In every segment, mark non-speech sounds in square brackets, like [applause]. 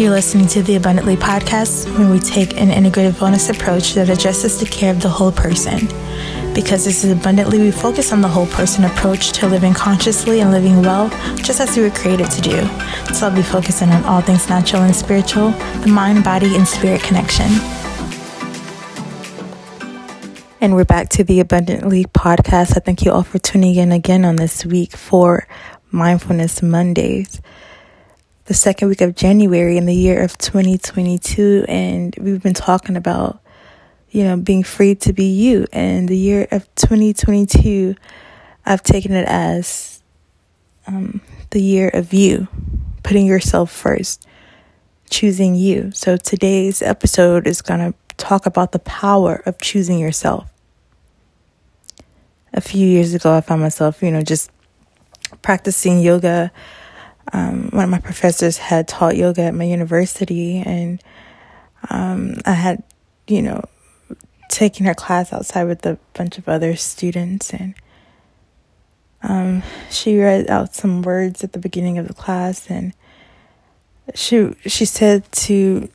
You're listening to the Abundantly podcast, where we take an integrative wellness approach that addresses the care of the whole person. Because this is abundantly, we focus on the whole person approach to living consciously and living well, just as we were created to do. So I'll be focusing on all things natural and spiritual, the mind, body, and spirit connection. And we're back to the Abundantly podcast. I thank you all for tuning in again on this week for Mindfulness Mondays the second week of January in the year of 2022. And we've been talking about, you know, being free to be you. And the year of 2022, I've taken it as um, the year of you, putting yourself first, choosing you. So today's episode is going to talk about the power of choosing yourself. A few years ago, I found myself, you know, just practicing yoga um, one of my professors had taught yoga at my university, and um, I had, you know, taken her class outside with a bunch of other students, and um, she read out some words at the beginning of the class, and she she said to,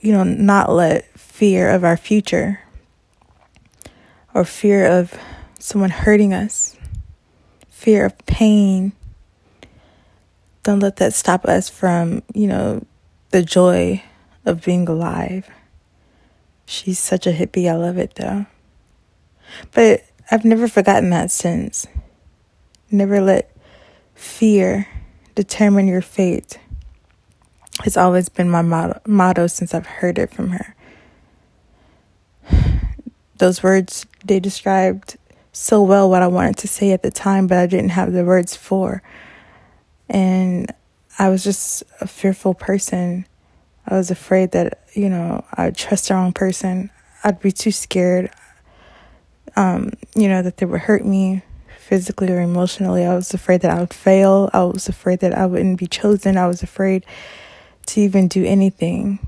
you know, not let fear of our future or fear of someone hurting us, fear of pain don't let that stop us from, you know, the joy of being alive. She's such a hippie. I love it though. But I've never forgotten that since. Never let fear determine your fate. It's always been my motto, motto since I've heard it from her. [sighs] Those words, they described so well what I wanted to say at the time, but I didn't have the words for. And I was just a fearful person. I was afraid that, you know, I would trust the wrong person. I'd be too scared, um, you know, that they would hurt me physically or emotionally. I was afraid that I would fail. I was afraid that I wouldn't be chosen. I was afraid to even do anything.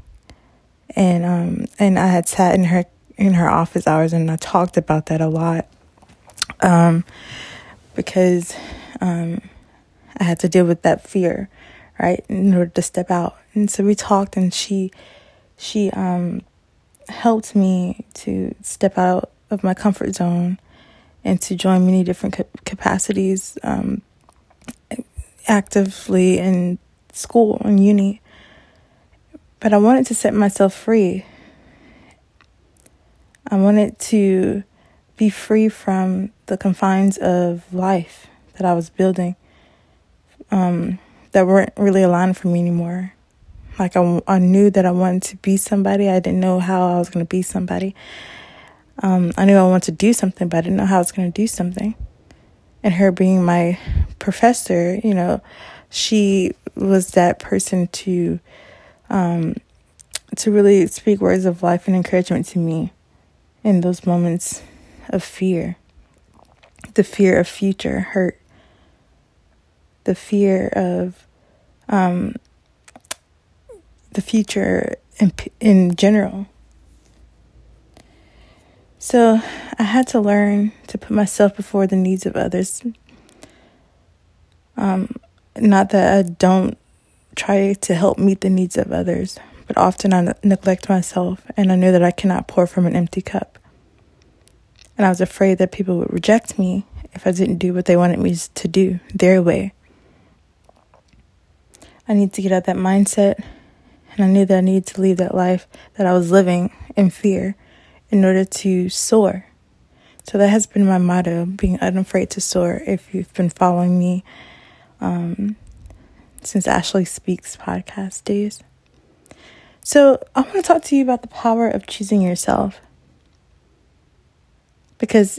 And um and I had sat in her in her office hours and I talked about that a lot. Um because um I had to deal with that fear, right, in order to step out. And so we talked, and she, she um, helped me to step out of my comfort zone and to join many different capacities um, actively in school and uni. But I wanted to set myself free. I wanted to be free from the confines of life that I was building um, that weren't really aligned for me anymore. Like I, I knew that I wanted to be somebody. I didn't know how I was going to be somebody. Um, I knew I wanted to do something, but I didn't know how I was going to do something. And her being my professor, you know, she was that person to, um, to really speak words of life and encouragement to me in those moments of fear, the fear of future hurt, the fear of um, the future in, in general. So I had to learn to put myself before the needs of others. Um, not that I don't try to help meet the needs of others, but often I neglect myself, and I knew that I cannot pour from an empty cup. And I was afraid that people would reject me if I didn't do what they wanted me to do their way. I need to get out that mindset. And I knew that I needed to leave that life that I was living in fear in order to soar. So that has been my motto being unafraid to soar. If you've been following me um, since Ashley Speaks podcast days. So I want to talk to you about the power of choosing yourself. Because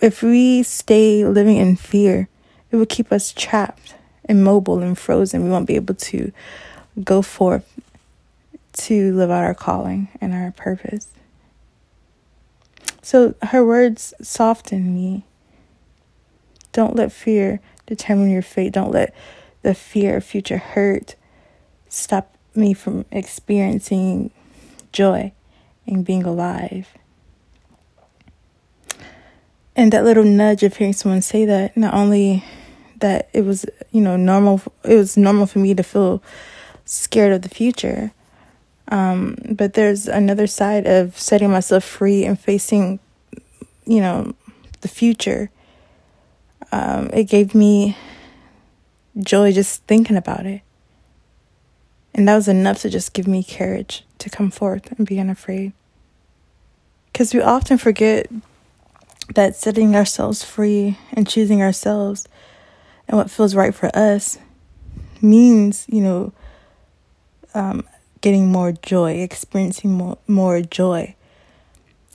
if we stay living in fear, it will keep us trapped immobile and frozen. We won't be able to go forth to live out our calling and our purpose. So her words soften me. Don't let fear determine your fate. Don't let the fear of future hurt stop me from experiencing joy and being alive. And that little nudge of hearing someone say that not only that it was you know normal it was normal for me to feel scared of the future. Um, but there's another side of setting myself free and facing, you know, the future. Um, it gave me joy just thinking about it. And that was enough to just give me courage to come forth and be unafraid. Because we often forget that setting ourselves free and choosing ourselves and what feels right for us means, you know, um, getting more joy, experiencing more, more joy.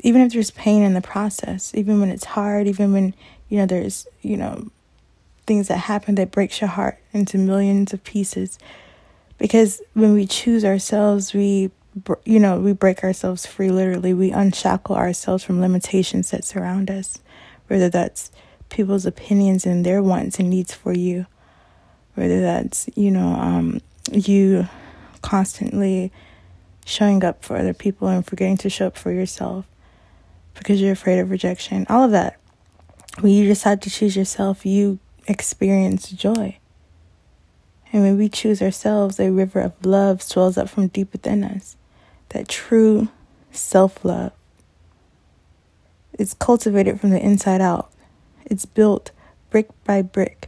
Even if there's pain in the process, even when it's hard, even when, you know, there's, you know, things that happen that breaks your heart into millions of pieces. Because when we choose ourselves, we, you know, we break ourselves free literally. We unshackle ourselves from limitations that surround us, whether that's people's opinions and their wants and needs for you, whether that's, you know, um, you constantly showing up for other people and forgetting to show up for yourself because you're afraid of rejection. All of that. When you decide to choose yourself, you experience joy. And when we choose ourselves, a river of love swells up from deep within us. That true self love. It's cultivated from the inside out. It's built brick by brick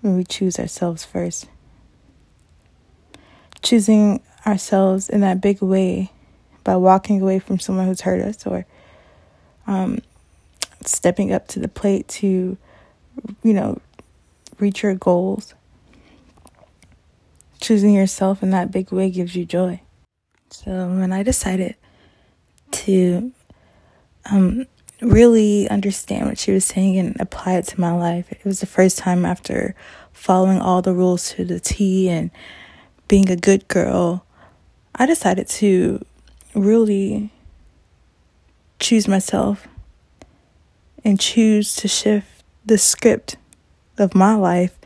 when we choose ourselves first. Choosing ourselves in that big way by walking away from someone who's hurt us or um, stepping up to the plate to, you know, reach your goals. Choosing yourself in that big way gives you joy. So when I decided to um, really understand what she was saying and apply it to my life. It was the first time after following all the rules to the T and being a good girl, I decided to really choose myself and choose to shift the script of my life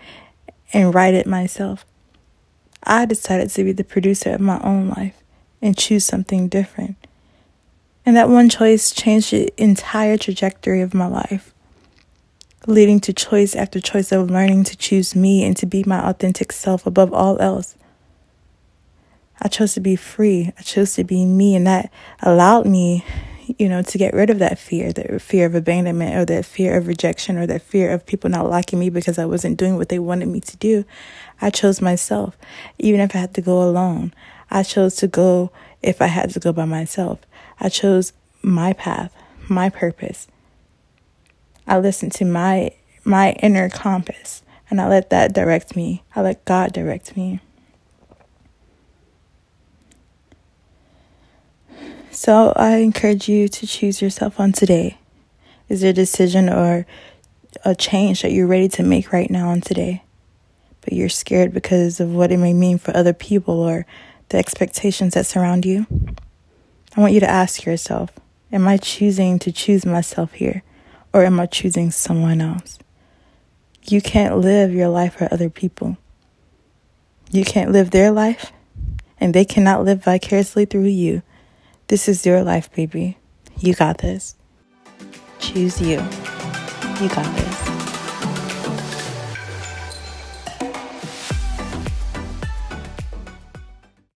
and write it myself. I decided to be the producer of my own life and choose something different. And that one choice changed the entire trajectory of my life, leading to choice after choice of learning to choose me and to be my authentic self above all else. I chose to be free. I chose to be me, and that allowed me, you know, to get rid of that fear, that fear of abandonment, or that fear of rejection, or that fear of people not liking me because I wasn't doing what they wanted me to do. I chose myself, even if I had to go alone. I chose to go if I had to go by myself. I chose my path, my purpose. I listened to my my inner compass and I let that direct me. I let God direct me. So I encourage you to choose yourself on today. Is there a decision or a change that you're ready to make right now on today? But you're scared because of what it may mean for other people or the expectations that surround you? I want you to ask yourself Am I choosing to choose myself here, or am I choosing someone else? You can't live your life for other people. You can't live their life, and they cannot live vicariously through you. This is your life, baby. You got this. Choose you. You got this.